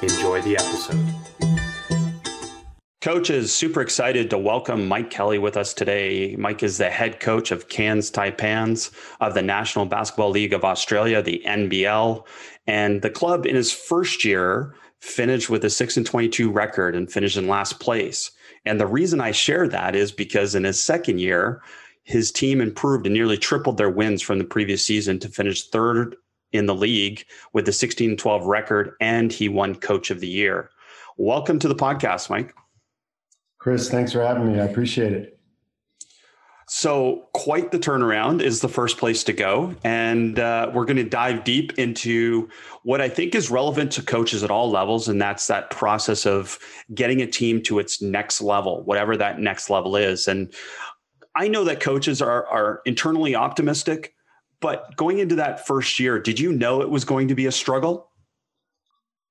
Enjoy the episode. Coach is super excited to welcome Mike Kelly with us today. Mike is the head coach of Cairns Taipans of the National Basketball League of Australia, the NBL. And the club in his first year finished with a 6 and 22 record and finished in last place. And the reason I share that is because in his second year, his team improved and nearly tripled their wins from the previous season to finish third in the league with the 16 12 record, and he won Coach of the Year. Welcome to the podcast, Mike. Chris, thanks for having me. I appreciate it. So, quite the turnaround is the first place to go. And uh, we're going to dive deep into what I think is relevant to coaches at all levels. And that's that process of getting a team to its next level, whatever that next level is. And I know that coaches are, are internally optimistic, but going into that first year, did you know it was going to be a struggle?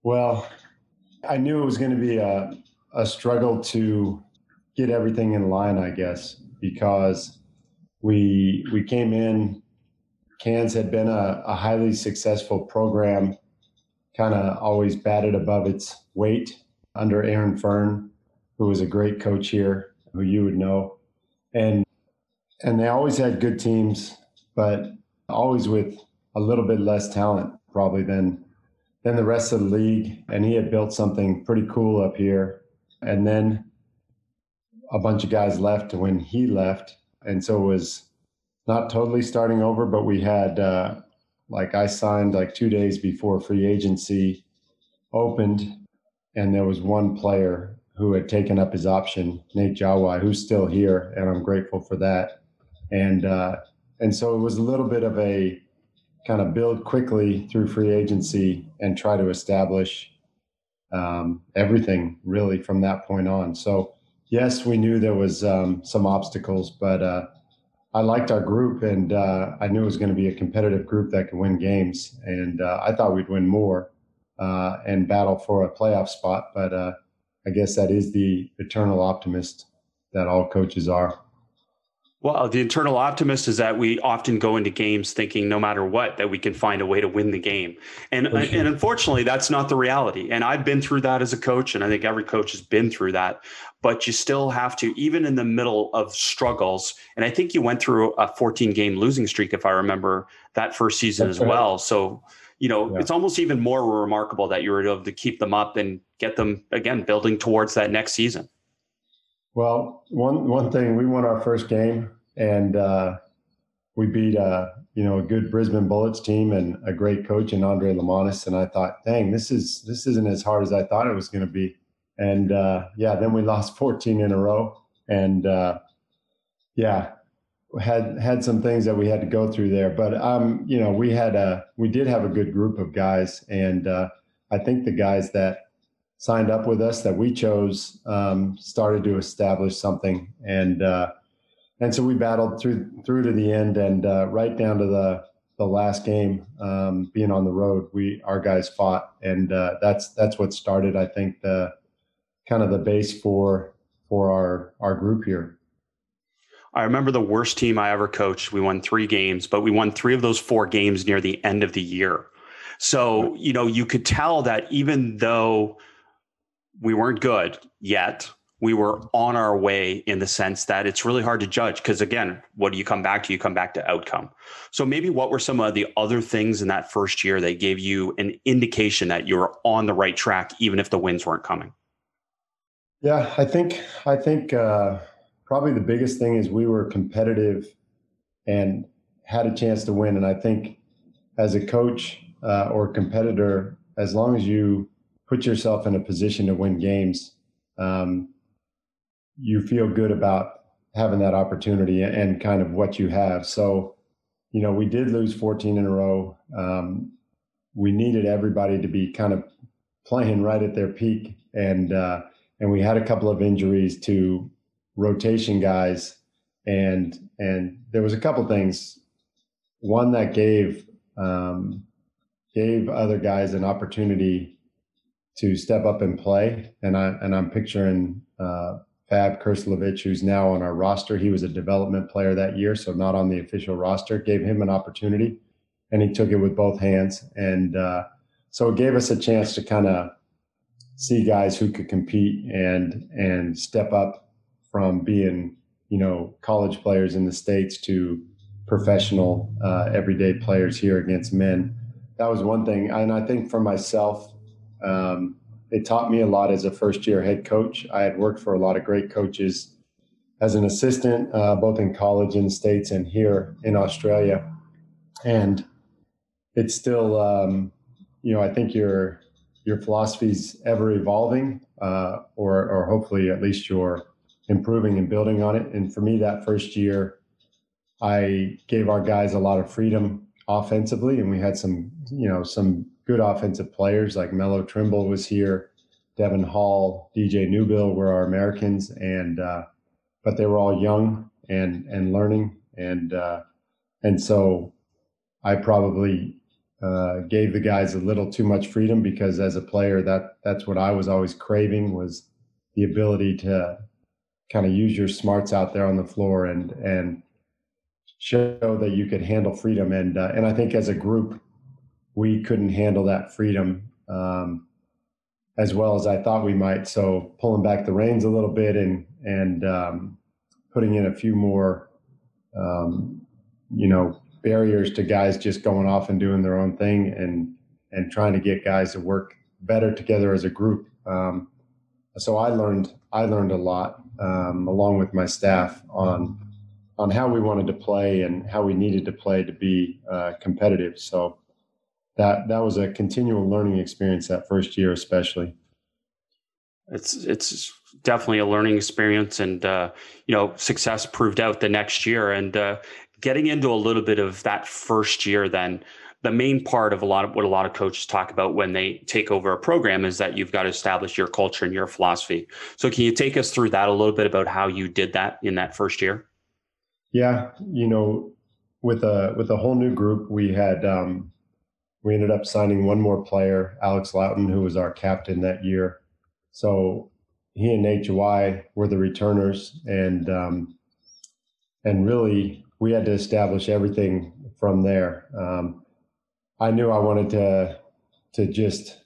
Well, I knew it was going to be a, a struggle to get everything in line, I guess because we we came in. Cairns had been a, a highly successful program, kind of always batted above its weight under Aaron Fearne, who was a great coach here, who you would know, and and they always had good teams, but always with a little bit less talent probably than than the rest of the league. And he had built something pretty cool up here, and then a bunch of guys left when he left, and so it was not totally starting over, but we had uh, like I signed like two days before free agency opened, and there was one player who had taken up his option, Nate Jawai, who's still here, and I'm grateful for that. And uh, and so it was a little bit of a kind of build quickly through free agency and try to establish um, everything really from that point on. So yes, we knew there was um, some obstacles, but uh, I liked our group, and uh, I knew it was going to be a competitive group that could win games, and uh, I thought we'd win more uh, and battle for a playoff spot. But uh, I guess that is the eternal optimist that all coaches are. Well, the internal optimist is that we often go into games thinking no matter what that we can find a way to win the game. And and unfortunately that's not the reality. And I've been through that as a coach and I think every coach has been through that. But you still have to even in the middle of struggles and I think you went through a 14 game losing streak if I remember that first season that's as right. well. So you know, yeah. it's almost even more remarkable that you were able to keep them up and get them again building towards that next season. Well, one one thing we won our first game, and uh, we beat uh, you know a good Brisbane Bullets team and a great coach in Andre Lemanis. And I thought, dang, this is this isn't as hard as I thought it was going to be. And uh, yeah, then we lost 14 in a row, and uh, yeah, had had some things that we had to go through there. But um, you know, we had a we did have a good group of guys, and uh, I think the guys that signed up with us that we chose um, started to establish something and uh, and so we battled through through to the end and uh, right down to the the last game um, being on the road we our guys fought and uh, that's that's what started I think the kind of the base for for our our group here. I remember the worst team I ever coached. We won three games, but we won three of those four games near the end of the year. So, you know, you could tell that even though we weren't good yet. We were on our way in the sense that it's really hard to judge because, again, what do you come back to? You come back to outcome. So, maybe what were some of the other things in that first year that gave you an indication that you were on the right track, even if the wins weren't coming? Yeah, I think I think uh, probably the biggest thing is we were competitive and had a chance to win. And I think as a coach uh, or competitor, as long as you put yourself in a position to win games, um, you feel good about having that opportunity and kind of what you have. So, you know, we did lose 14 in a row. Um, we needed everybody to be kind of playing right at their peak, and uh, and we had a couple of injuries to rotation guys, and and there was a couple things. One that gave um, gave other guys an opportunity to step up and play, and I and I'm picturing uh, Fab Krslovic, who's now on our roster. He was a development player that year, so not on the official roster. Gave him an opportunity, and he took it with both hands, and uh, so it gave us a chance to kind of see guys who could compete and and step up from being you know college players in the states to professional uh, everyday players here against men. That was one thing, and I think for myself, um, it taught me a lot as a first year head coach. I had worked for a lot of great coaches as an assistant, uh, both in college in the states and here in Australia, and it's still um, you know I think your your philosophy's ever evolving, uh, or or hopefully at least you're improving and building on it. And for me, that first year, I gave our guys a lot of freedom offensively, and we had some, you know, some good offensive players like Melo Trimble was here, Devon Hall, DJ Newbill were our Americans, and uh, but they were all young and and learning, and uh, and so I probably uh, gave the guys a little too much freedom because as a player, that that's what I was always craving was the ability to kind of use your smarts out there on the floor and and show that you could handle freedom. And uh, and I think as a group, we couldn't handle that freedom um, as well as I thought we might. So pulling back the reins a little bit and and um, putting in a few more, um, you know, barriers to guys just going off and doing their own thing and and trying to get guys to work better together as a group. Um, so I learned I learned a lot um, along with my staff on on how we wanted to play and how we needed to play to be uh, competitive. So that that was a continual learning experience that first year, especially. It's it's definitely a learning experience, and uh, you know, success proved out the next year. And uh, getting into a little bit of that first year, then the main part of a lot of what a lot of coaches talk about when they take over a program is that you've got to establish your culture and your philosophy. So, can you take us through that a little bit about how you did that in that first year? Yeah, you know, with a with a whole new group, we had um, we ended up signing one more player, Alex Loughton, who was our captain that year. So he and Nate Jawai were the returners, and um, and really we had to establish everything from there. Um, I knew I wanted to to just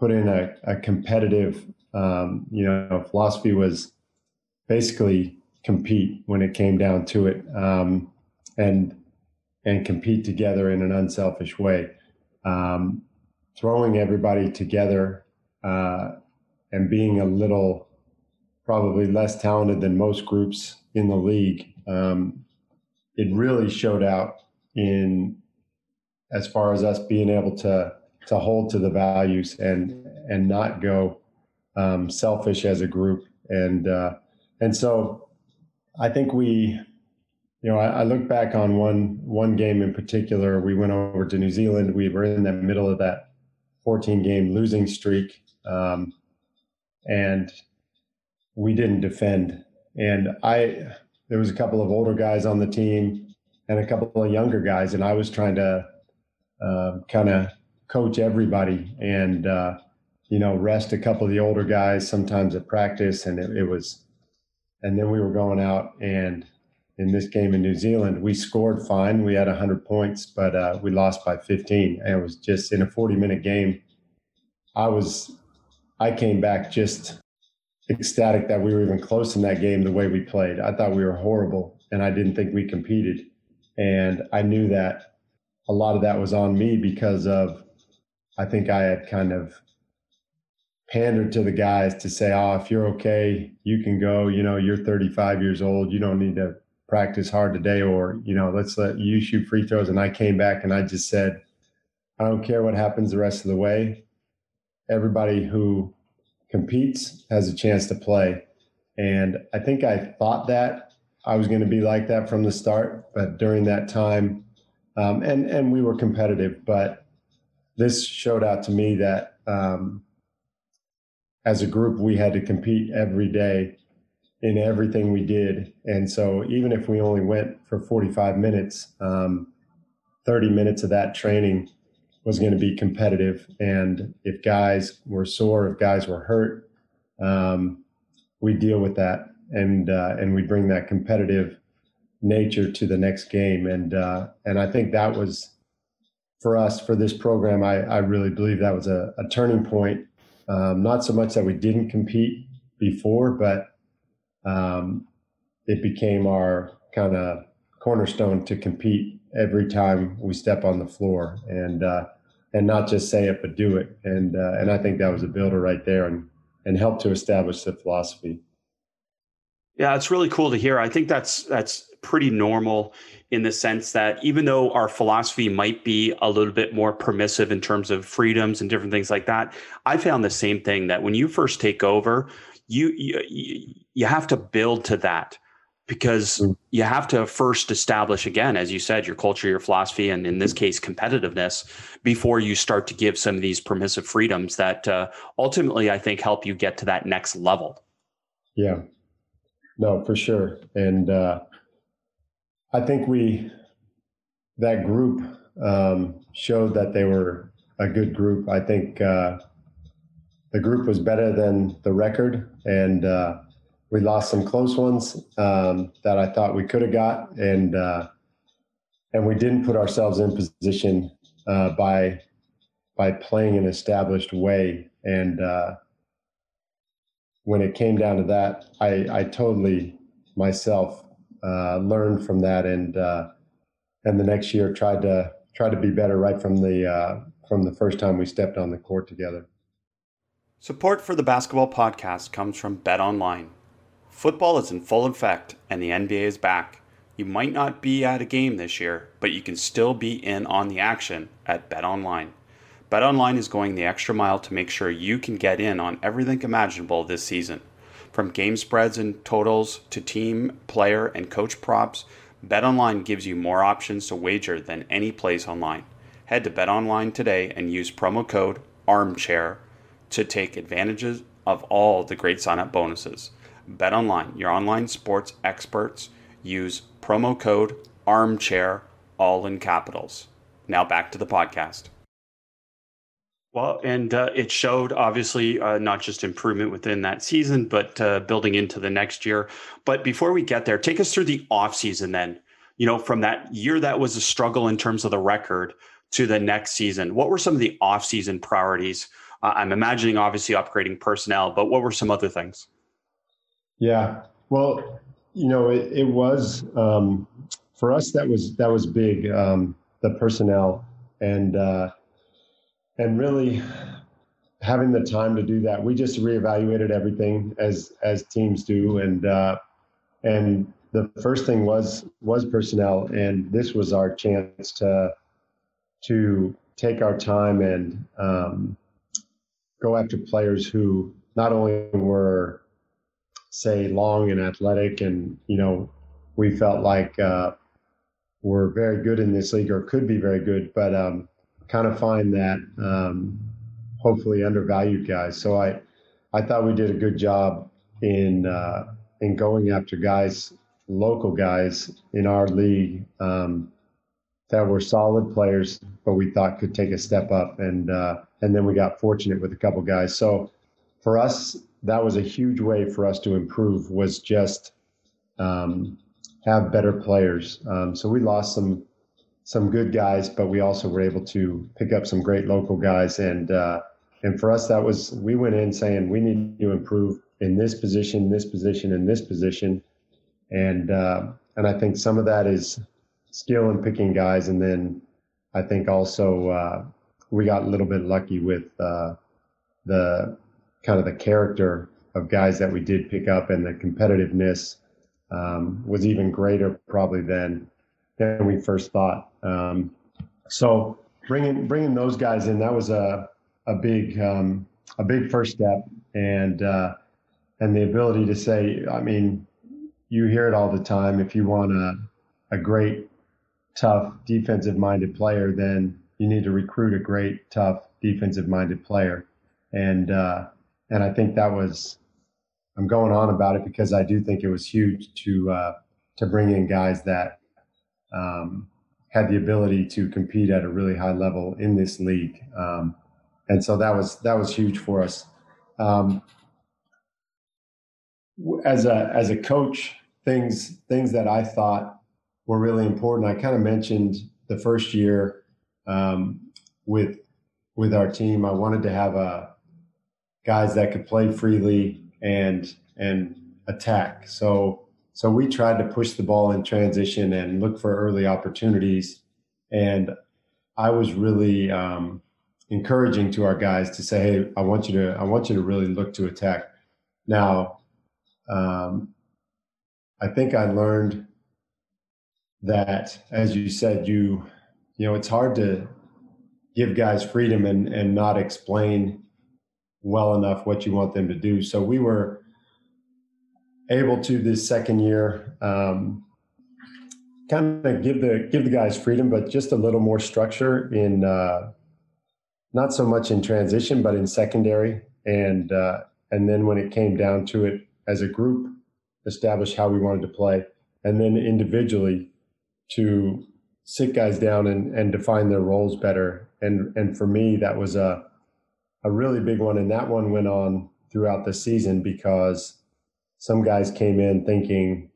put in a, a competitive, um, you know, philosophy was basically compete when it came down to it, um, and and compete together in an unselfish way. Um, throwing everybody together uh, and being a little probably less talented than most groups in the league, um, it really showed out in as far as us being able to to hold to the values and and not go um, selfish as a group. And uh, and so I think we, you know, I, I, look back on one one game in particular. We went over to New Zealand. We were in the middle of that 14 game losing streak, um, and we didn't defend. And I, there was a couple of older guys on the team and a couple of younger guys, and I was trying to uh, um, kind of coach everybody and uh, you know rest a couple of the older guys sometimes at practice, and it, it was and then we were going out and in this game in New Zealand, we scored fine. We had 100 points, but uh, we lost by 15. And it was just in a 40 minute game. I was, I came back just ecstatic that we were even close in that game the way we played. I thought we were horrible and I didn't think we competed. And I knew that a lot of that was on me because of, I think I had kind of pandered to the guys to say, oh, if you're okay, you can go. You know, you're 35 years old. You don't need to practice hard today, or, you know, let's let you shoot free throws. And I came back and I just said, I don't care what happens the rest of the way. Everybody who competes has a chance to play. And I think I thought that I was going to be like that from the start, but during that time, um, and and we were competitive, but this showed out to me that um, as a group, we had to compete every day in everything we did. And so even if we only went for 45 minutes, um, 30 minutes of that training was going to be competitive. And if guys were sore, if guys were hurt, um, we deal with that and uh, and we bring that competitive nature to the next game. And uh, and I think that was for us for this program. I, I really believe that was a, a turning point. Um, not so much that we didn't compete before, but um, it became our kind of cornerstone to compete every time we step on the floor and uh, and not just say it but do it and uh, and I think that was a builder right there and and helped to establish the philosophy. Yeah, it's really cool to hear. I think that's that's pretty normal in the sense that even though our philosophy might be a little bit more permissive in terms of freedoms and different things like that, I found the same thing that when you first take over, you you, you have to build to that because mm. you have to first establish again as you said your culture your philosophy and in this case competitiveness before you start to give some of these permissive freedoms that uh, ultimately i think help you get to that next level. Yeah. No for sure. And uh, i think we that group um, showed that they were a good group. I think uh, the group was better than the record, and uh, we lost some close ones um, that I thought we could have got, and uh, and we didn't put ourselves in position uh, by by playing an established way. And uh, when it came down to that, I, I totally myself uh, learned from that, and uh, and the next year tried to try to be better right from the from the first time we stepped on the court together. Support for the basketball podcast comes from Bet Online. Football is in full effect and the NBA is back. You might not be at a game this year, but you can still be in on the action at Bet Online. Bet Online is going the extra mile to make sure you can get in on everything imaginable this season. From game spreads and totals to team, player, and coach props, Bet Online gives you more options to wager than any place online. Head to Bet Online today and use promo code ARMCHAIR to take advantages of all the great sign up bonuses. Bet online, your online sports experts use promo code armchair, all in capitals. Now back to the podcast. Well, and uh, it showed obviously uh, not just improvement within that season, but uh, building into the next year. But before we get there, take us through the off season then. You know, from that year that was a struggle in terms of the record to the next season. What were some of the off season priorities uh, I'm imagining obviously upgrading personnel, but what were some other things? Yeah, well, you know, it, it was um, for us that was that was big. Um, the personnel and uh, and really having the time to do that. We just reevaluated everything as as teams do, and uh, and the first thing was was personnel, and this was our chance to to take our time and um, go after players who not only were, say, long and athletic, and you know, we felt like uh, were very good in this league or could be very good, but um, kind of find that um, hopefully undervalued guys. So I, I thought we did a good job in uh, in going after guys, local guys in our league um, that were solid players, but we thought could take a step up. And uh, and then we got fortunate with a couple guys. So for us, that was a huge way for us to improve. Was just um, have better players. Um, so we lost some some good guys, but we also were able to pick up some great local guys. And uh, and for us, that was we went in saying we need to improve in this position, this position, and this position. And uh, and I think some of that is skill in picking guys, and then I think also uh, we got a little bit lucky with uh, the kind of the character of guys that we did pick up, and the competitiveness um, was even greater probably than than we first thought. Um, so bringing bringing those guys in that was a a big um, a big first step, and uh, and the ability to say, I mean, you hear it all the time. If you want a a great tough defensive minded player, then you need to recruit a great, tough defensive minded player. And, uh, and I think that was I'm going on about it because I do think it was huge to uh, to bring in guys that um, had the ability to compete at a really high level in this league, um, and so that was that was huge for us. Um, as a as a coach, things things that I thought were really important. I kind of mentioned the first year um, with with our team. I wanted to have a uh, guys that could play freely and and attack. So so we tried to push the ball in transition and look for early opportunities. And I was really um, encouraging to our guys to say, "Hey, I want you to I want you to really look to attack." Now, um, I think I learned that, as you said, you you know it's hard to give guys freedom and and not explain well enough what you want them to do. So we were able to this second year um, kind of give the give the guys freedom, but just a little more structure in uh, not so much in transition, but in secondary, and uh, and then when it came down to it, as a group, establish how we wanted to play, and then individually to sit guys down and, and define their roles better. And and for me, that was a a really big one, and that one went on throughout the season because some guys came in thinking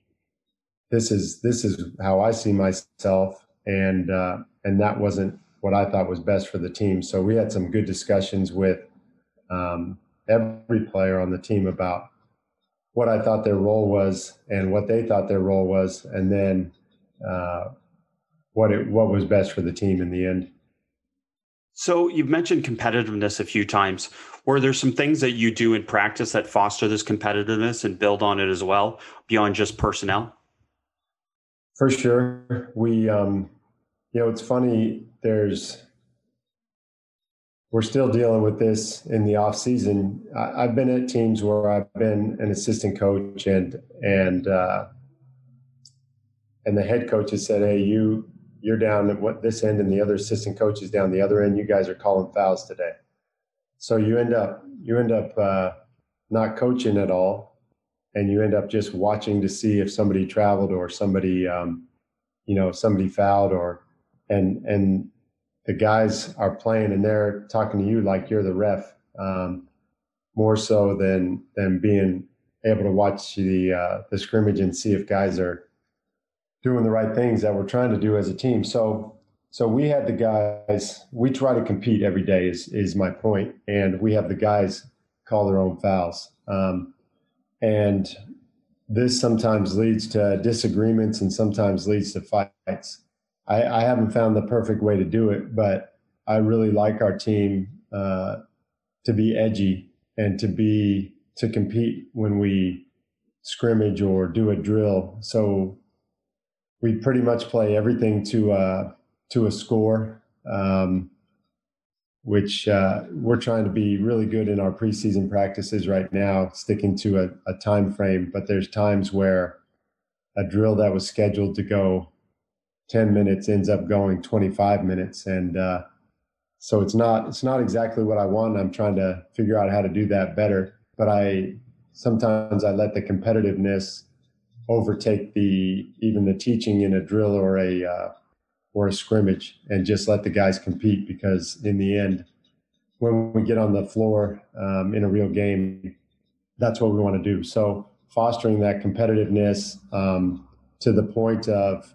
this is this is how I see myself, and uh, and that wasn't what I thought was best for the team. So we had some good discussions with um, every player on the team about what I thought their role was and what they thought their role was, and then uh, what it what was best for the team in the end. So you've mentioned competitiveness a few times. Were there some things that you do in practice that foster this competitiveness and build on it as well beyond just personnel? For sure, we um, you know it's funny. There's we're still dealing with this in the off season. I, have been at teams where I've been an assistant coach and and uh, and the head coach has said, "Hey, you you're down at what this end and the other assistant coach is down the other end. You guys are calling fouls today. So you end up you end up uh, not coaching at all, and you end up just watching to see if somebody traveled or somebody um, you know somebody fouled or and and the guys are playing and they're talking to you like you're the ref um, more so than than being able to watch the uh, the scrimmage and see if guys are doing the right things that we're trying to do as a team. So so we had the guys. We try to compete every day. Is is my point, and we have the guys call their own fouls. Um, and this sometimes leads to disagreements and sometimes leads to fights. I, I haven't found the perfect way to do it, but I really like our team uh, to be edgy and to be to compete when we scrimmage or do a drill. So we pretty much play everything to uh, to a score, um, which uh, we're trying to be really good in our preseason practices right now, sticking to a, a time frame. But there's times where a drill that was scheduled to go 10 minutes ends up going 25 minutes, and uh, so it's not it's not exactly what I want. I'm trying to figure out how to do that better. But I sometimes I let the competitiveness overtake the even the teaching in a drill or a uh, or a scrimmage and just let the guys compete because in the end when we get on the floor um, in a real game that's what we want to do. So fostering that competitiveness um, to the point of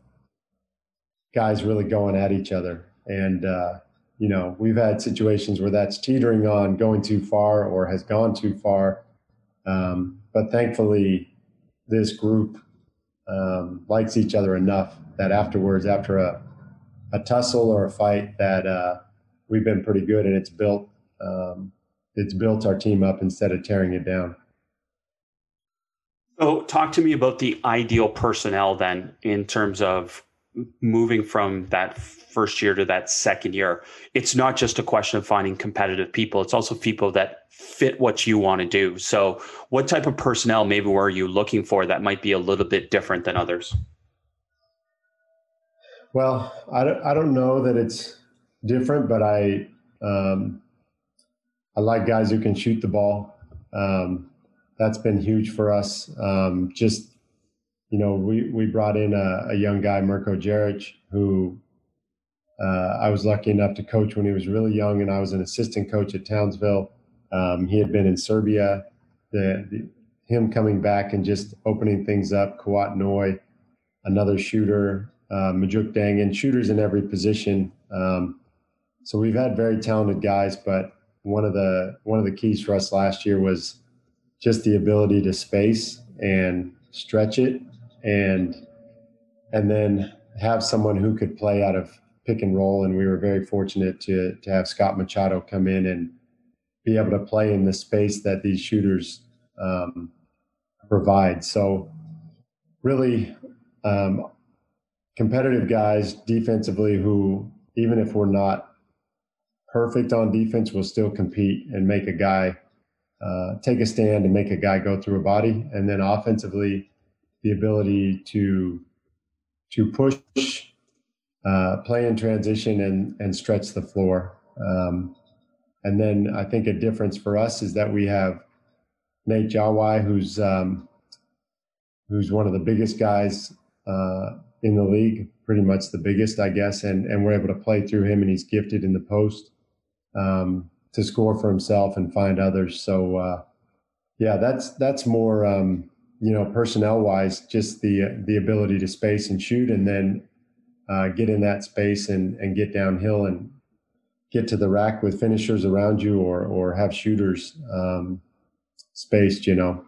guys really going at each other. And uh, you know we've had situations where that's teetering on going too far or has gone too far. Um, but thankfully this group um, likes each other enough that afterwards, after a, a tussle or a fight, that uh, we've been pretty good, and it's built um, it's built our team up instead of tearing it down. So, talk to me about the ideal personnel then, in terms of moving from that first year to that second year. It's not just a question of finding competitive people; it's also people that fit what you want to do. So, what type of personnel maybe were you looking for that might be a little bit different than others? Well, I don't, I don't know that it's different, but I um, I like guys who can shoot the ball. Um, that's been huge for us. Um, just you know, we we brought in a, a young guy, Mirko Djeric, who uh, I was lucky enough to coach when he was really young, and I was an assistant coach at Townsville. Um, he had been in Serbia. The, the, him coming back and just opening things up. Kouat Noi, another shooter, uh, Majok Dangan, shooters in every position. Um, so we've had very talented guys, but one of the one of the keys for us last year was just the ability to space and stretch it and and then have someone who could play out of pick and roll. And we were very fortunate to to have Scott Machado come in and be able to play in the space that these shooters um, provide. So really um, competitive guys defensively who even if we're not perfect on defense will still compete and make a guy uh, take a stand and make a guy go through a body and then offensively the ability to to push uh, play in transition and and stretch the floor um, and then I think a difference for us is that we have Nate Jawai, who's um, who's one of the biggest guys uh, in the league, pretty much the biggest, I guess, and and we're able to play through him, and he's gifted in the post um, to score for himself and find others. So uh, yeah, that's that's more um, you know personnel wise, just the the ability to space and shoot, and then uh, get in that space and and get downhill and get to the rack with finishers around you or or have shooters um, spaced. You know.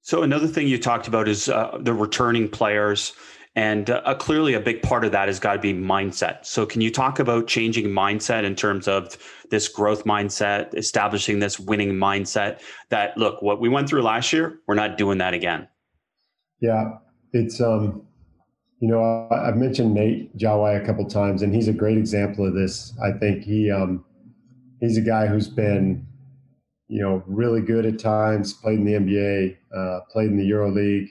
So another thing you talked about is uh, the returning players, and uh, clearly a big part of that has got to be mindset. So can you talk about changing mindset in terms of this growth mindset, establishing this winning mindset? That look, what we went through last year, we're not doing that again. Yeah, it's um, you know, I've mentioned Nate Jawai a couple times, and he's a great example of this. I think he um, he's a guy who's been, you know, really good at times. Played in the NBA, uh, played in the Euro League,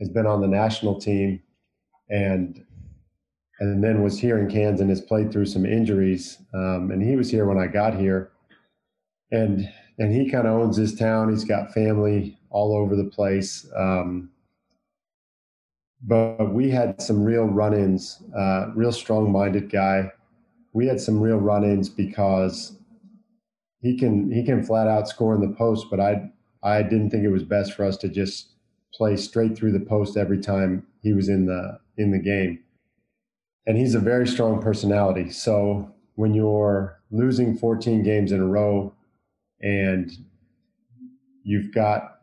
has been on the national team, and and then was here in Cairns and has played through some injuries. Um, and he was here when I got here, and and he kind of owns his town. He's got family all over the place. Um, but we had some real run-ins. Uh, real strong-minded guy. We had some real run-ins because he can he can flat out score in the post, but I I didn't think it was best for us to just play straight through the post every time he was in the in the game. And he's a very strong personality. So when you're losing 14 games in a row and you've got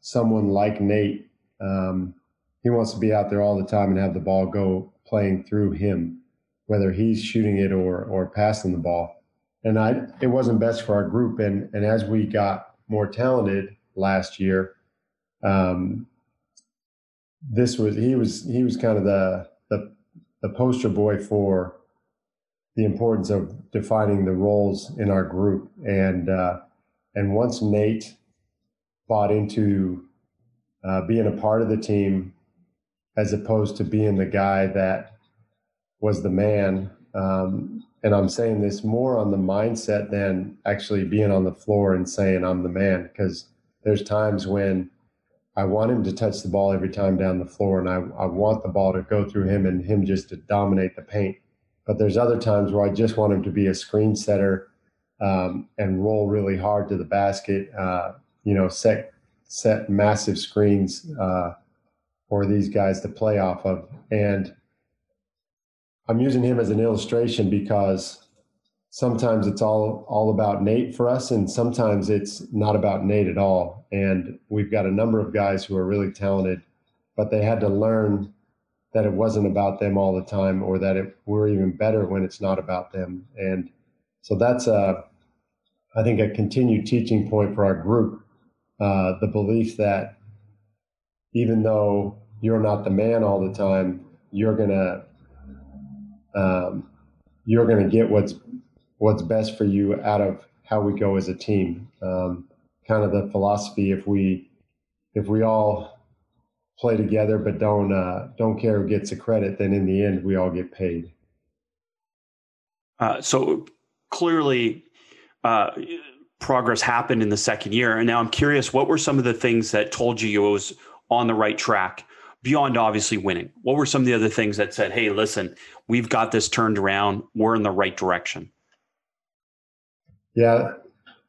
someone like Nate um, he wants to be out there all the time and have the ball go playing through him, whether he's shooting it or or passing the ball. And I it wasn't best for our group. And and as we got more talented last year, um, this was he was he was kind of the the the poster boy for the importance of defining the roles in our group. And uh, and once Nate bought into uh, being a part of the team as opposed to being the guy that was the man. Um, and I'm saying this more on the mindset than actually being on the floor and saying I'm the man, because there's times when I want him to touch the ball every time down the floor, and I, I want the ball to go through him and him just to dominate the paint. But there's other times where I just want him to be a screen setter um, and roll really hard to the basket. Uh, you know, set set massive screens. Uh, for these guys to play off of. And I'm using him as an illustration because sometimes it's all all about Nate for us, and sometimes it's not about Nate at all. And we've got a number of guys who are really talented, but they had to learn that it wasn't about them all the time, or that it, we're even better when it's not about them. And so that's a, I think, a continued teaching point for our group. Uh, the belief that even though you're not the man all the time, you're gonna um, you're gonna get what's what's best for you out of how we go as a team. Um, kind of the philosophy if we if we all play together but don't uh, don't care who gets the credit, then in the end we all get paid. Uh, so clearly, uh, progress happened in the second year. And now I'm curious, what were some of the things that told you you was on the right track beyond obviously winning? What were some of the other things that said, hey, listen, we've got this turned around, we're in the right direction? Yeah,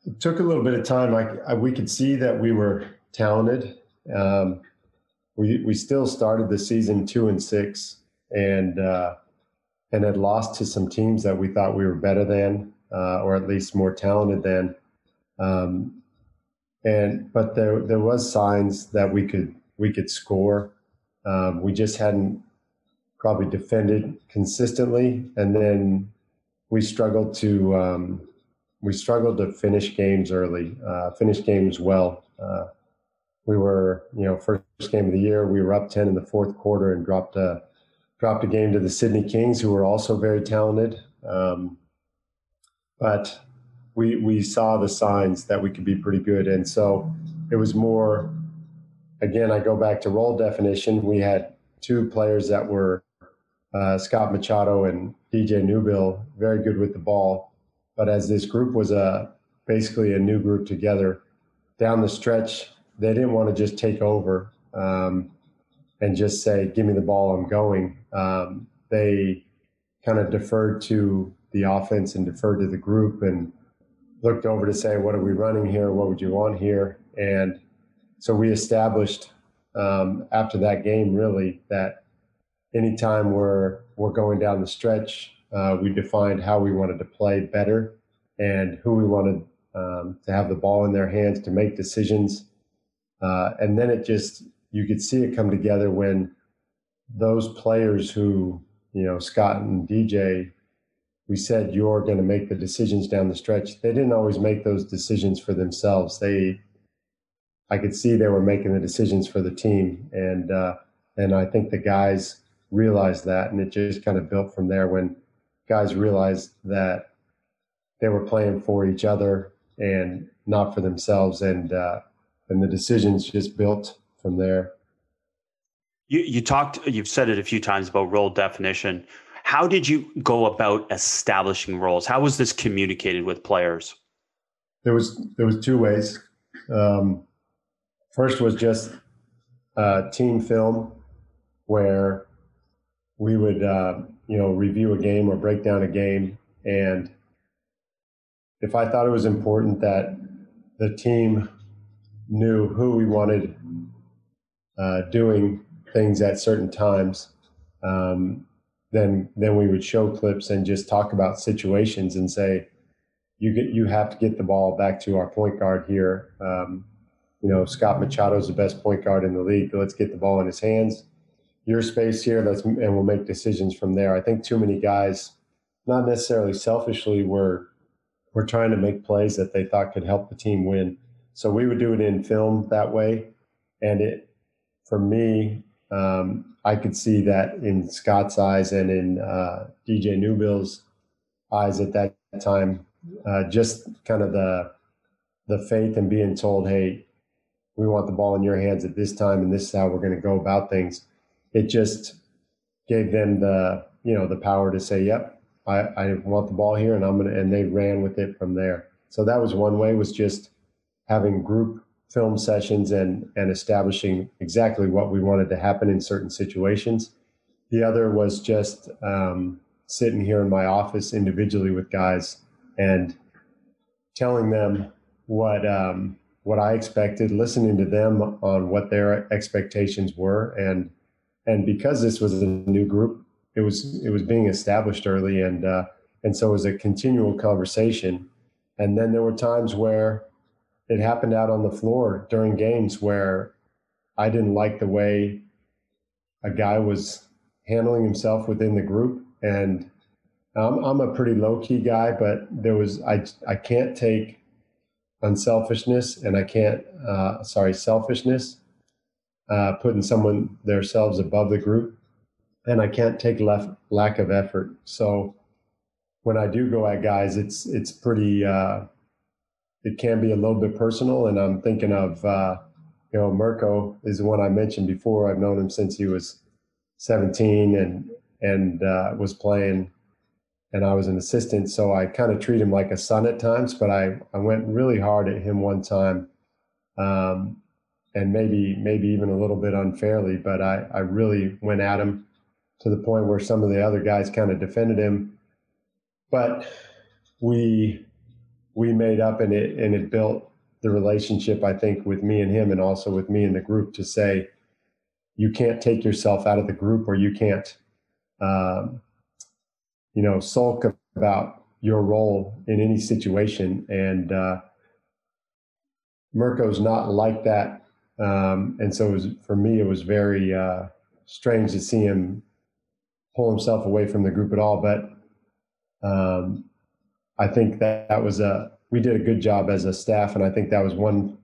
it took a little bit of time. I, I we could see that we were talented. Um, we we still started the season two and six, and uh, and had lost to some teams that we thought we were better than, uh, or at least more talented than. Um, and but there there was signs that we could we could score. Um, we just hadn't probably defended consistently, and then we struggled to um, we struggled to finish games early, uh, finish games well. Uh, we were, you know, first game of the year, we were up ten in the fourth quarter and dropped a dropped a game to the Sydney Kings, who were also very talented. Um, but we we saw the signs that we could be pretty good, and so it was more. Again, I go back to role definition. We had two players that were uh, Scott Machado and DJ Newbill, very good with the ball. But as this group was a basically a new group together, down the stretch, they didn't want to just take over um, and just say, "Give me the ball, I'm going." Um, they kind of deferred to the offense and deferred to the group and looked over to say, what are we running here? What would you want here? And so we established um, after that game really that anytime we're we're going down the stretch, uh, we defined how we wanted to play better and who we wanted um, to have the ball in their hands to make decisions. Uh, and then it just you could see it come together when those players who you know Scott and DJ we said you're going to make the decisions down the stretch. They didn't always make those decisions for themselves. They, I could see they were making the decisions for the team, and uh, and I think the guys realized that, and it just kind of built from there. When guys realized that they were playing for each other and not for themselves, and uh, and the decisions just built from there. You, you talked, you've said it a few times about role definition. How did you go about establishing roles? How was this communicated with players? There was there was two ways. Um, first was just uh, team film, where we would uh, you know review a game or break down a game, and if I thought it was important that the team knew who we wanted uh, doing things at certain times, um, then then we would show clips and just talk about situations and say, you get you have to get the ball back to our point guard here. Um, you know, Scott Machado is the best point guard in the league. Let's get the ball in his hands. Your space here. Let's and we'll make decisions from there. I think too many guys, not necessarily selfishly, were were trying to make plays that they thought could help the team win. So we would do it in film that way, and it for me um, I could see that in Scott's eyes and in uh, DJ Newbill's eyes at that time. Uh, just kind of the the faith and being told, "Hey, we want the ball in your hands at this time, and this is how we're going to go about things." It just gave them the you know the power to say, "Yep, I, I want the ball here, and I'm gonna," and they ran with it from there. So that was one way was just having group film sessions and and establishing exactly what we wanted to happen in certain situations. The other was just um, sitting here in my office individually with guys and telling them what um, what I expected, listening to them on what their expectations were, and and because this was a new group, it was it was being established early, and uh, and so it was a continual conversation. And then there were times where it happened out on the floor during games where I didn't like the way a guy was handling himself within the group. And I'm, I'm a pretty low key guy, but there was, I, I can't take unselfishness and I can't, uh, sorry, selfishness, uh, putting someone themselves above the group. And I can't take left, lack of effort. So when I do go at guys, it's, it's pretty, uh, it can be a little bit personal. And I'm thinking of, uh, you know, Mirko is the one I mentioned before. I've known him since he was 17 and, and uh, was playing. and I was an assistant, so I kind of treat him like a son at times. But I I went really hard at him one time, um, and maybe maybe even a little bit unfairly. But I I really went at him to the point where some of the other guys kind of defended him. But we we made up and it and it built the relationship I think with me and him and also with me and the group to say you can't take yourself out of the group or you can't um, you know sulk about your role in any situation and uh, Mirko's not like that um, and so it was, for me it was very uh, strange to see him pull himself away from the group at all. But um, I think that that was a we did a good job as a staff, and I think that was one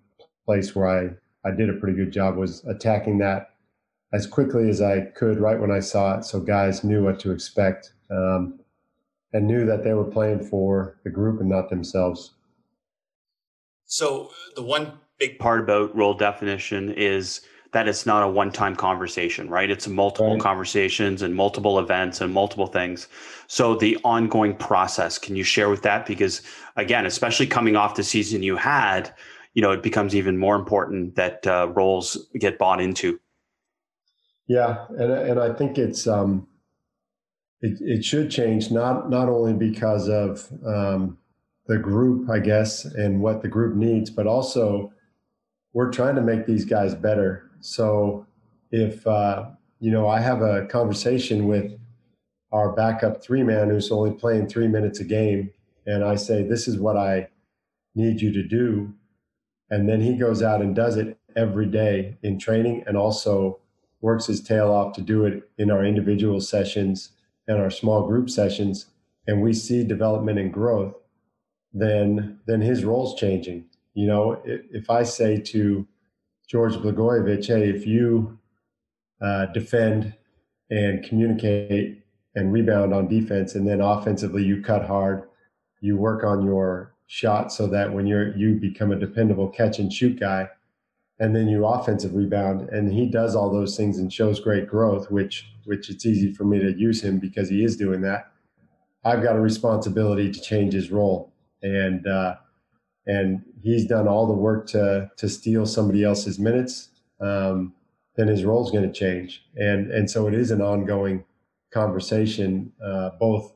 place where I I did a pretty good job was attacking that as quickly as I could right when I saw it, so guys knew what to expect um, and knew that they were playing for the group and not themselves. So the one big part about role definition is that it's not a one-time conversation, right? It's multiple right. conversations and multiple events and multiple things. So the ongoing process, can you share with that? Because again, especially coming off the season you had, you know, it becomes even more important that uh, roles get bought into. Yeah, and and I think it's um, it it should change not not only because of um, the group, I guess, and what the group needs, but also we're trying to make these guys better so if, uh, you know, I have a conversation with our backup three man who's only playing three minutes a game, and I say, this is what I need you to do. And then he goes out and does it every day in training and also works his tail off to do it in our individual sessions and our small group sessions. And we see development and growth, then, then his role's changing. You know, if I say to George Blagojevic, hey, if you uh, defend and communicate and rebound on defense, and then offensively you cut hard, you work on your shot so that when you're you become a dependable catch and shoot guy, and then you offensive rebound, and he does all those things and shows great growth, which which it's easy for me to use him because he is doing that. I've got a responsibility to change his role, and uh, and he's done all the work to to steal somebody else's minutes, um, then his role is going to change. And and so it is an ongoing conversation, uh, both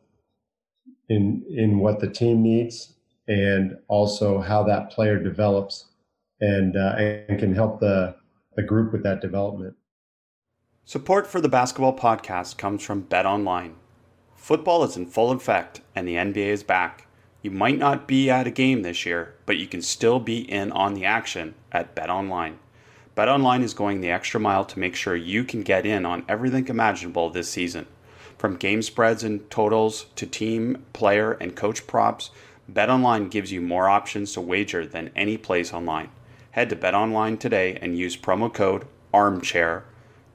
in in what the team needs and also how that player develops and uh, and can help the the group with that development. Support for the basketball podcast comes from BetOnline. Football is in full effect, and the NBA is back. You might not be at a game this year, but you can still be in on the action at BetOnline. BetOnline is going the extra mile to make sure you can get in on everything imaginable this season. From game spreads and totals to team, player, and coach props, BetOnline gives you more options to wager than any place online. Head to BetOnline today and use promo code ARMCHAIR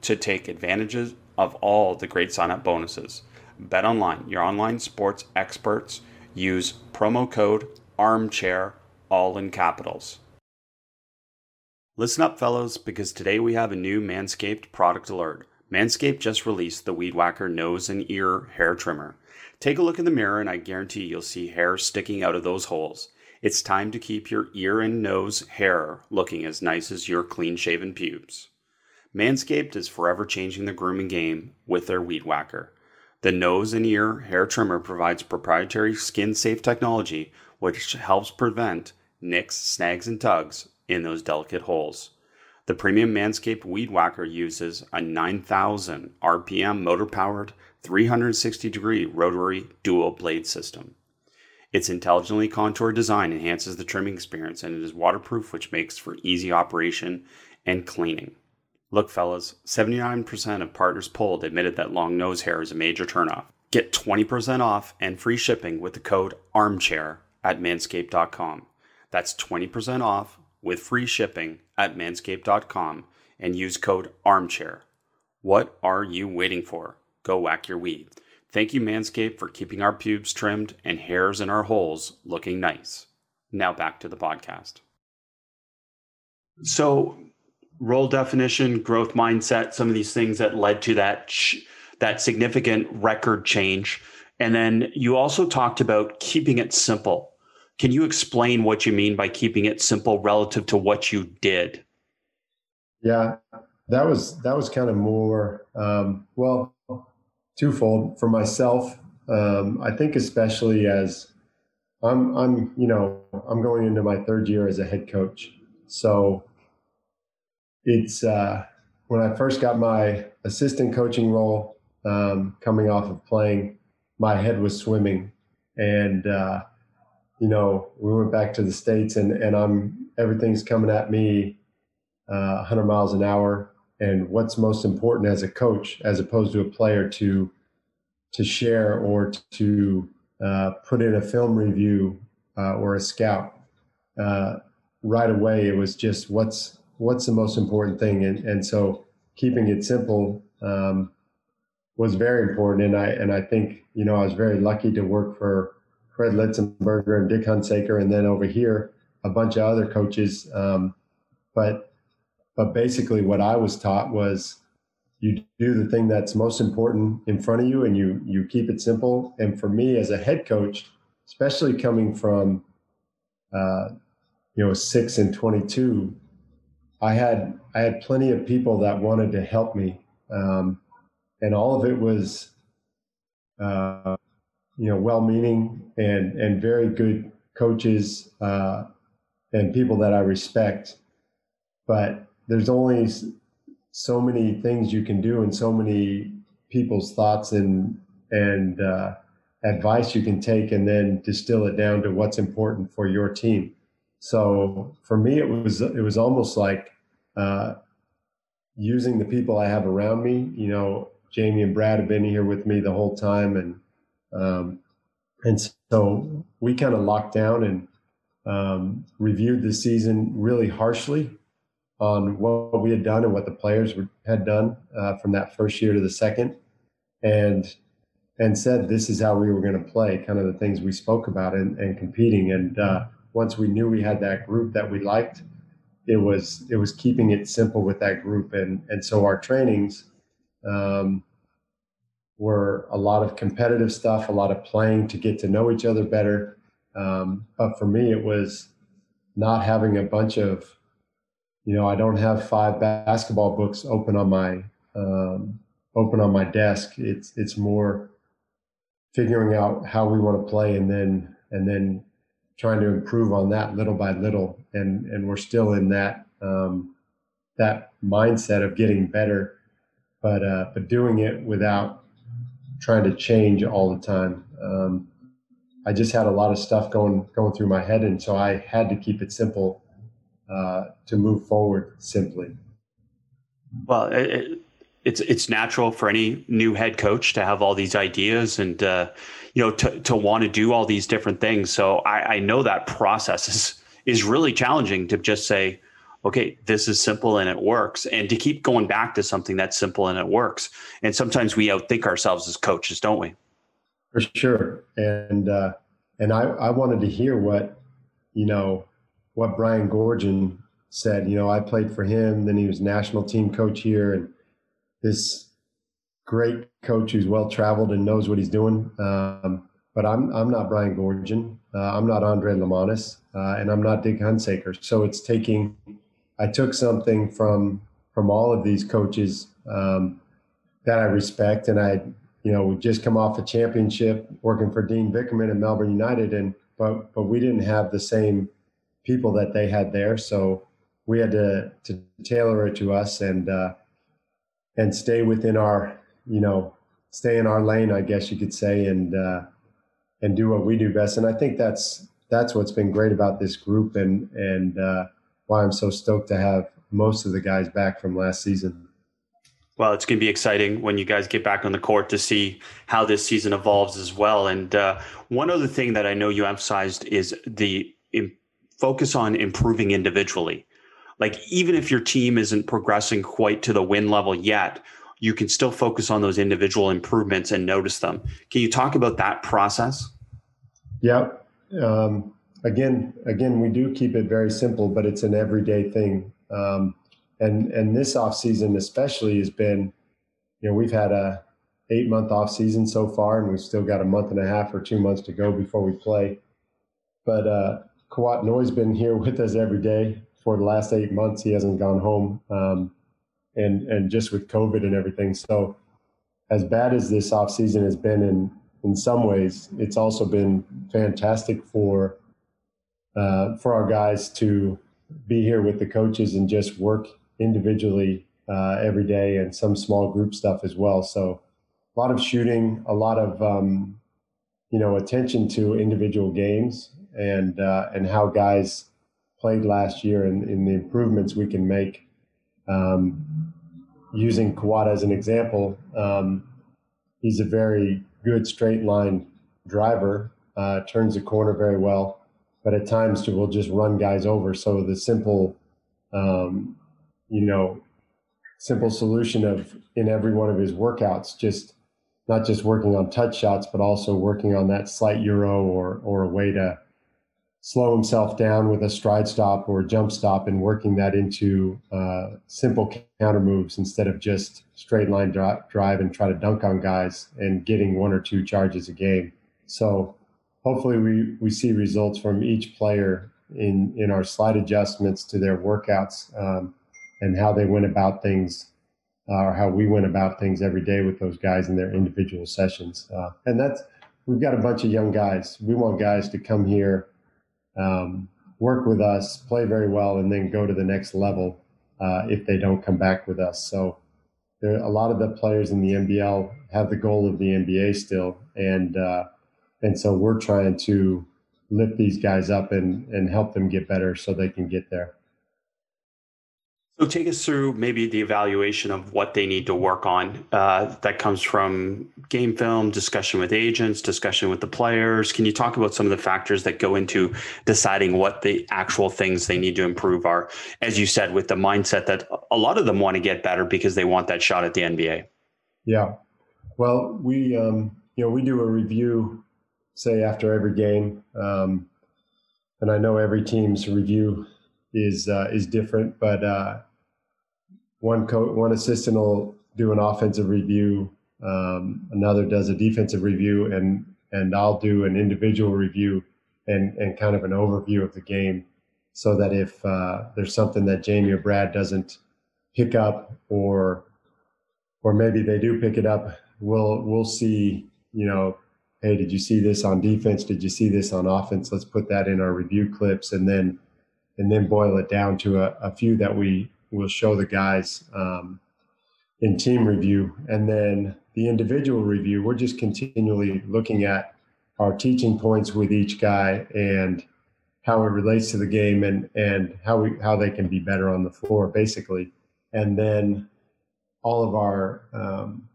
to take advantages of all the great sign-up bonuses. BetOnline, your online sports experts use promo code armchair, all in capitals. Listen up, fellows, because today we have a new Manscaped product alert. Manscaped just released the Weed Whacker nose and ear hair trimmer. Take a look in the mirror, and I guarantee you'll see hair sticking out of those holes. It's time to keep your ear and nose hair looking as nice as your clean shaven pubes. Manscaped is forever changing the grooming game with their Weed Whacker. The nose and ear hair trimmer provides proprietary skin safe technology which helps prevent nicks, snags, and tugs in those delicate holes. The premium Manscaped Weed Whacker uses a 9,000 RPM motor powered 360 degree rotary dual blade system. Its intelligently contoured design enhances the trimming experience and it is waterproof, which makes for easy operation and cleaning. Look, fellas, 79% of partners polled admitted that long nose hair is a major turnoff. Get 20% off and free shipping with the code armchair at manscaped.com. That's 20% off with free shipping at manscaped.com and use code armchair. What are you waiting for? Go whack your weed. Thank you, Manscaped, for keeping our pubes trimmed and hairs in our holes looking nice. Now back to the podcast. So, role definition, growth mindset, some of these things that led to that that significant record change. And then you also talked about keeping it simple. Can you explain what you mean by keeping it simple relative to what you did? Yeah, that was that was kind of more um, well twofold for myself. Um, I think especially as I'm I'm you know I'm going into my third year as a head coach, so it's uh, when I first got my assistant coaching role, um, coming off of playing, my head was swimming, and uh, you know we went back to the states, and and I'm everything's coming at me uh, 100 miles an hour. And what's most important as a coach, as opposed to a player, to to share or to uh, put in a film review uh, or a scout uh, right away. It was just what's what's the most important thing, and and so keeping it simple um, was very important. And I and I think you know I was very lucky to work for Fred Litzenberger and Dick Hunsaker, and then over here a bunch of other coaches. Um, but but basically, what I was taught was you do the thing that's most important in front of you and you you keep it simple and for me as a head coach especially coming from uh, you know 6 and 22 i had i had plenty of people that wanted to help me um, and all of it was uh, you know well-meaning and and very good coaches uh, and people that i respect. But there's only so many things you can do and so many people's thoughts and and uh, advice you can take and then distill it down to what's important for your team so for me it was it was almost like uh, using the people i have around me you know jamie and brad have been here with me the whole time and um, and so we kind of locked down and um, reviewed the season really harshly on what we had done and what the players had done uh, from that first year to the second, and and said this is how we were going to play, kind of the things we spoke about and, and competing. And uh, once we knew we had that group that we liked, it was it was keeping it simple with that group, and and so our trainings. Um, were a lot of competitive stuff, a lot of playing to get to know each other better. Um, but for me, it was not having a bunch of you know, I don't have five basketball books open on my um, open on my desk. It's it's more figuring out how we want to play and then and then trying to improve on that little by little. And and we're still in that um, that mindset of getting better, but uh, but doing it without trying to change all the time. Um, I just had a lot of stuff going going through my head, and so I had to keep it simple uh, to move forward simply. Well, it, it's it's natural for any new head coach to have all these ideas and uh, you know to to want to do all these different things. So I, I know that process is is really challenging to just say, okay, this is simple and it works, and to keep going back to something that's simple and it works. And sometimes we outthink ourselves as coaches, don't we? For sure, and uh, and I I wanted to hear what you know what Brian Goorjian said. You know, I played for him, then he was national team coach here, and this great coach who's well traveled and knows what he's doing. Um, but I'm I'm not Brian Goorjian. Uh, I'm not Andre Lemanis, uh, and I'm not Dick Hunsaker. So it's taking. I took something from from all of these coaches um, that I respect, and I, you know, we just come off a championship working for Dean Vickerman and Melbourne United, and but but we didn't have the same people that they had there. So we had to to tailor it to us and uh, and stay within our you know stay in our lane, I guess you could say, and uh, and do what we do best. And I think that's that's what's been great about this group and and uh, why I'm so stoked to have most of the guys back from last season. Well, it's going to be exciting when you guys get back on the court to see how this season evolves as well. And uh, one other thing that I know you emphasized is the focus on improving individually. Like even if your team isn't progressing quite to the win level yet, you can still focus on those individual improvements and notice them. Can you talk about that process? Yeah. Um, again, again, we do keep it very simple, but it's an everyday thing. Um, and and this off season especially has been, you know, we've had a eight month off season so far, and we've still got a month and a half or two months to go before we play. But uh, Kouat Noi's been here with us every day for the last eight months. He hasn't gone home, um, and and just with COVID and everything. So, as bad as this off season has been in in some ways, it's also been fantastic for uh, for our guys to be here with the coaches and just work individually uh, every day and some small group stuff as well. So a lot of shooting, a lot of um, you know attention to individual games and uh, and how guys played last year and, and the improvements we can make. Um, using Kawada as an example, um, he's a very good straight line driver, uh, turns the corner very well, but at times will just run guys over. So the simple, um, you know, simple solution of in every one of his workouts, just not just working on touch shots, but also working on that slight euro or or a way to slow himself down with a stride stop or jump stop and working that into uh, simple counter moves instead of just straight line drive and try to dunk on guys and getting one or two charges a game. So hopefully we, we see results from each player in, in our slight adjustments to their workouts um, and how they went about things uh, or how we went about things every day with those guys in their individual sessions. Uh, and that's, we've got a bunch of young guys. We want guys to come here um, work with us, play very well, and then go to the next level uh, if they don't come back with us. So there, a lot of the players in the NBL have the goal of the NBA still, and uh, and so we're trying to lift these guys up and and help them get better so they can get there. So take us through maybe the evaluation of what they need to work on. Uh, that comes from game film, discussion with agents, discussion with the players. Can you talk about some of the factors that go into deciding what the actual things they need to improve are? As you said, with the mindset that a lot of them want to get better because they want that shot at the NBA. Yeah. Well, we um, you know we do a review, say after every game, um, and I know every team's review is uh, is different, but uh, one co- one assistant will do an offensive review, um, another does a defensive review, and and I'll do an individual review and and kind of an overview of the game, so that if uh, there's something that Jamie or Brad doesn't pick up, or or maybe they do pick it up, we'll we'll see. You know, hey, did you see this on defense? Did you see this on offense? Let's put that in our review clips, and then and then boil it down to a, a few that we we'll show the guys um, in team review. And then the individual review, we're just continually looking at our teaching points with each guy and how it relates to the game and, and how we how they can be better on the floor, basically. And then all of our um,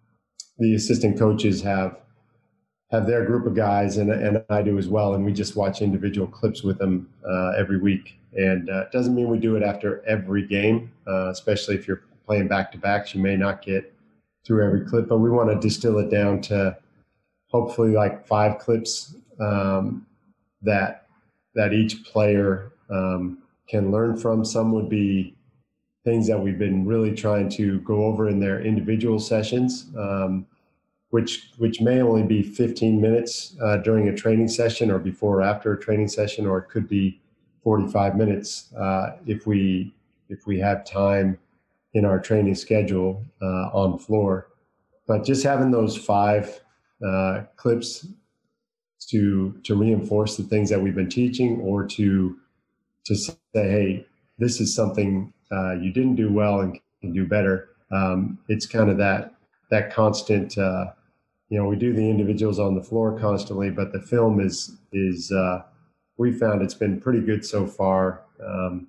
the assistant coaches have have their group of guys, and and I do as well. And we just watch individual clips with them uh, every week. And uh, it doesn't mean we do it after every game, uh, especially if you're playing back to backs. You may not get through every clip, but we want to distill it down to hopefully like five clips um, that that each player um, can learn from. Some would be things that we've been really trying to go over in their individual sessions. Um, which which may only be 15 minutes uh, during a training session or before or after a training session, or it could be 45 minutes uh, if we if we have time in our training schedule uh, on floor. But just having those five uh, clips to to reinforce the things that we've been teaching, or to to say, hey, this is something uh, you didn't do well and can do better. Um, it's kind of that that constant uh, you know we do the individuals on the floor constantly but the film is is uh, we found it's been pretty good so far. Um,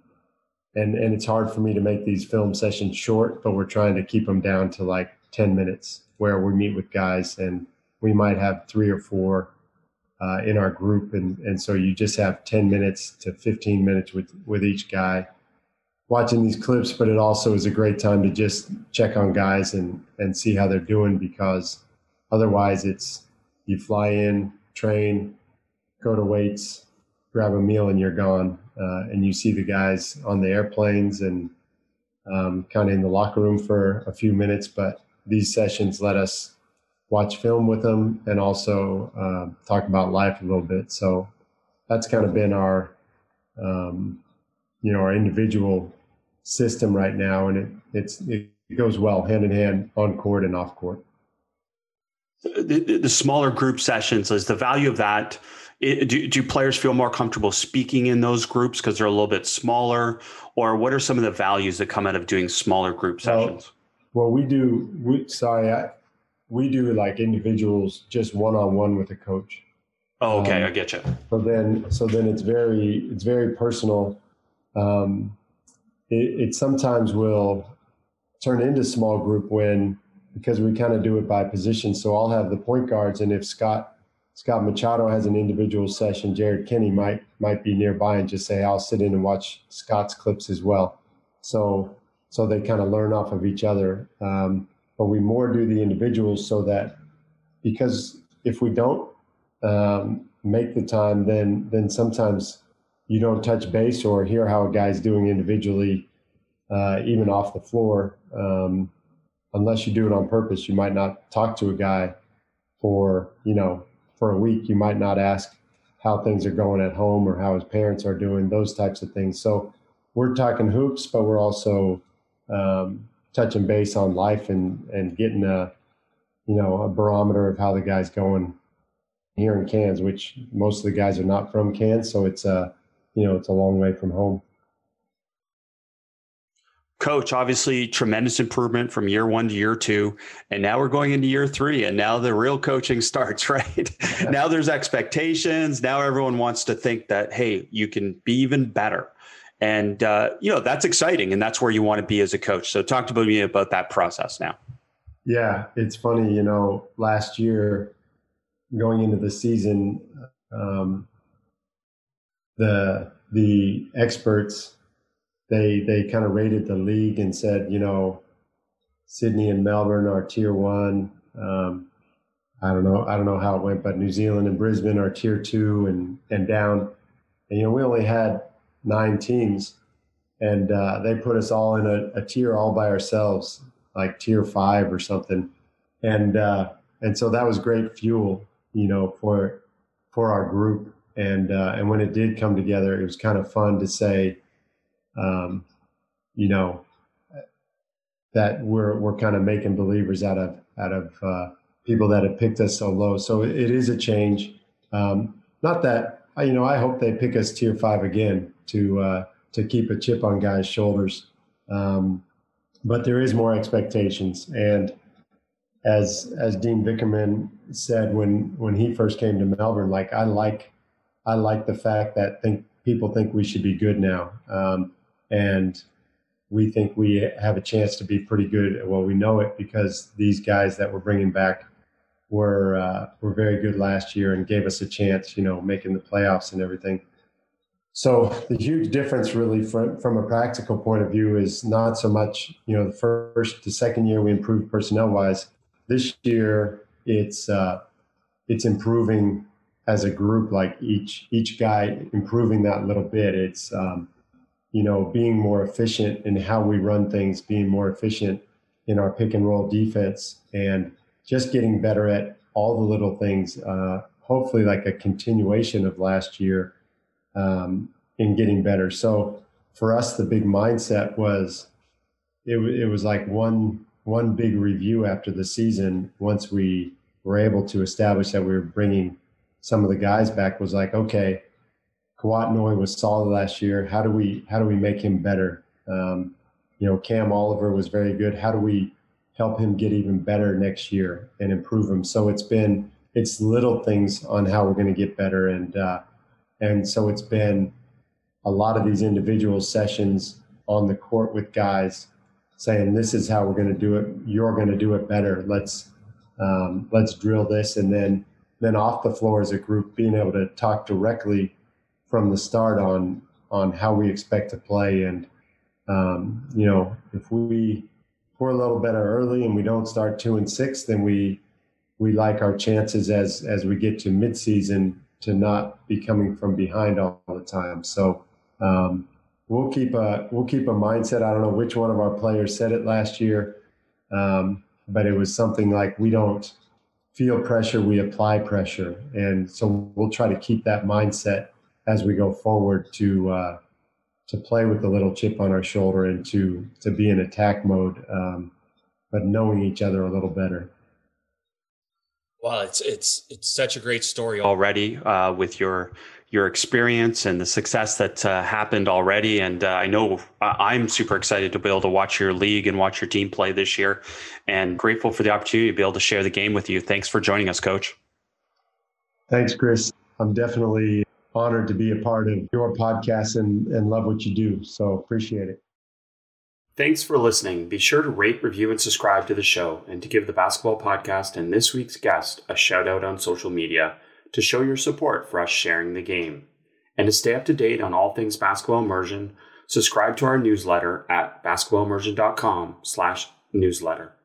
and and it's hard for me to make these film sessions short but we're trying to keep them down to like 10 minutes where we meet with guys and we might have three or four uh, in our group. And and so you just have 10 minutes to 15 minutes with with each guy watching these clips, but it also is a great time to just check on guys and and see how they're doing because otherwise it's you fly in, train, go to weights, grab a meal, and you're gone. Uh, and you see the guys on the airplanes and um, kind of in the locker room for a few minutes. But these sessions let us watch film with them, and also uh, talk about life a little bit. So that's kind of been our, um, you know, our individual system right now, and it it's it goes well hand in hand on court and off court. The, the smaller group sessions is the value of that. It, do, do players feel more comfortable speaking in those groups because they're a little bit smaller, or what are some of the values that come out of doing smaller group sessions? Well, well we do. We, sorry, I, we do like individuals, just one on one with a coach. Oh, okay, um, I get you. So then, so then it's very, it's very personal. Um, it, it sometimes will turn into small group when because we kind of do it by position. So I'll have the point guards, and if Scott Scott Machado has an individual session, Jarrod Kenny might might be nearby and just say, "I'll sit in and watch Scott's clips as well." So so they kind of learn off of each other. Um, but we more do the individuals so that because if we don't um, make the time, then then sometimes you don't touch base or hear how a guy's doing individually, uh, even off the floor. Um, unless you do it on purpose, you might not talk to a guy for you know for a week. You might not ask how things are going at home or how his parents are doing. Those types of things. So we're talking hoops, but we're also um, touching base on life and and getting a you know a barometer of how the guy's going here in Cairns, which most of the guys are not from Cairns, so it's a you know it's a long way from home. Coach, obviously tremendous improvement from year one to year two. And now we're going into year three. And now the real coaching starts, right? now there's expectations. Now everyone wants to think that, hey, you can be even better. And, uh, you know, that's exciting. And that's where you want to be as a coach. So talk to me about that process now. Yeah, it's funny. You know, last year going into the season, um, the the experts they they kind of rated the league and said, you know, Sydney and Melbourne are tier one. Um, I don't know. I don't know how it went, but New Zealand and Brisbane are tier two and and down. And you know, we only had nine teams, and uh, they put us all in a, a, tier all by ourselves, like tier five or something. And uh, and so that was great fuel, you know, for for our group. And uh, and when it did come together, it was kind of fun to say, um, you know, that we're we're kind of making believers out of out of uh, people that have picked us so low. So it is a change. Um, not that you know, I hope they pick us tier five again to uh, to keep a chip on guys' shoulders. Um, but there is more expectations, and as as Dean Vickerman said when when he first came to Melbourne, like I like I like the fact that think people think we should be good now. Um, and we think we have a chance to be pretty good. Well, we know it because these guys that we're bringing back were uh, were very good last year and gave us a chance, you know, making the playoffs and everything. So the huge difference, really, from from a practical point of view, is not so much, you know, the first, the second year we improved personnel wise. This year, it's uh, it's improving as a group, like each each guy improving that little bit. It's um, you know, being more efficient in how we run things, being more efficient in our pick and roll defense, and just getting better at all the little things. Uh, hopefully, like a continuation of last year um, in getting better. So for us, the big mindset was it, it was like one one big review after the season. Once we were able to establish that we were bringing some of the guys back, was like, okay, Kouat was solid last year. How do we how do we make him better? Um, you know, Cam Oliver was very good. How do we help him get even better next year and improve him? So it's been it's little things on how we're going to get better, and uh, and so it's been a lot of these individual sessions on the court with guys saying this is how we're going to do it. You're going to do it better. Let's um, let's drill this, and then then off the floor as a group, being able to talk directly from the start on on how we expect to play. And um, you know, if we we're a little better early and we don't start two and six, then we we like our chances as as we get to midseason to not be coming from behind all the time. So um, we'll keep a we'll keep a mindset. I don't know which one of our players said it last year, um, but it was something like we don't feel pressure, we apply pressure. And so we'll try to keep that mindset as we go forward to uh, to play with the little chip on our shoulder and to to be in attack mode, um, but knowing each other a little better. Well, it's it's it's such a great story already uh, with your your experience and the success that uh, happened already. And uh, I know I'm super excited to be able to watch your league and watch your team play this year, and grateful for the opportunity to be able to share the game with you. Thanks for joining us, Coach. Thanks, Chris. I'm definitely honored to be a part of your podcast and, and love what you do. So appreciate it. Thanks for listening. Be sure to rate, review, and subscribe to the show, and to give the basketball podcast and this week's guest a shout out on social media to show your support for us sharing the game. And to stay up to date on all things basketball immersion, subscribe to our newsletter at basketballimmersion.com slash newsletter.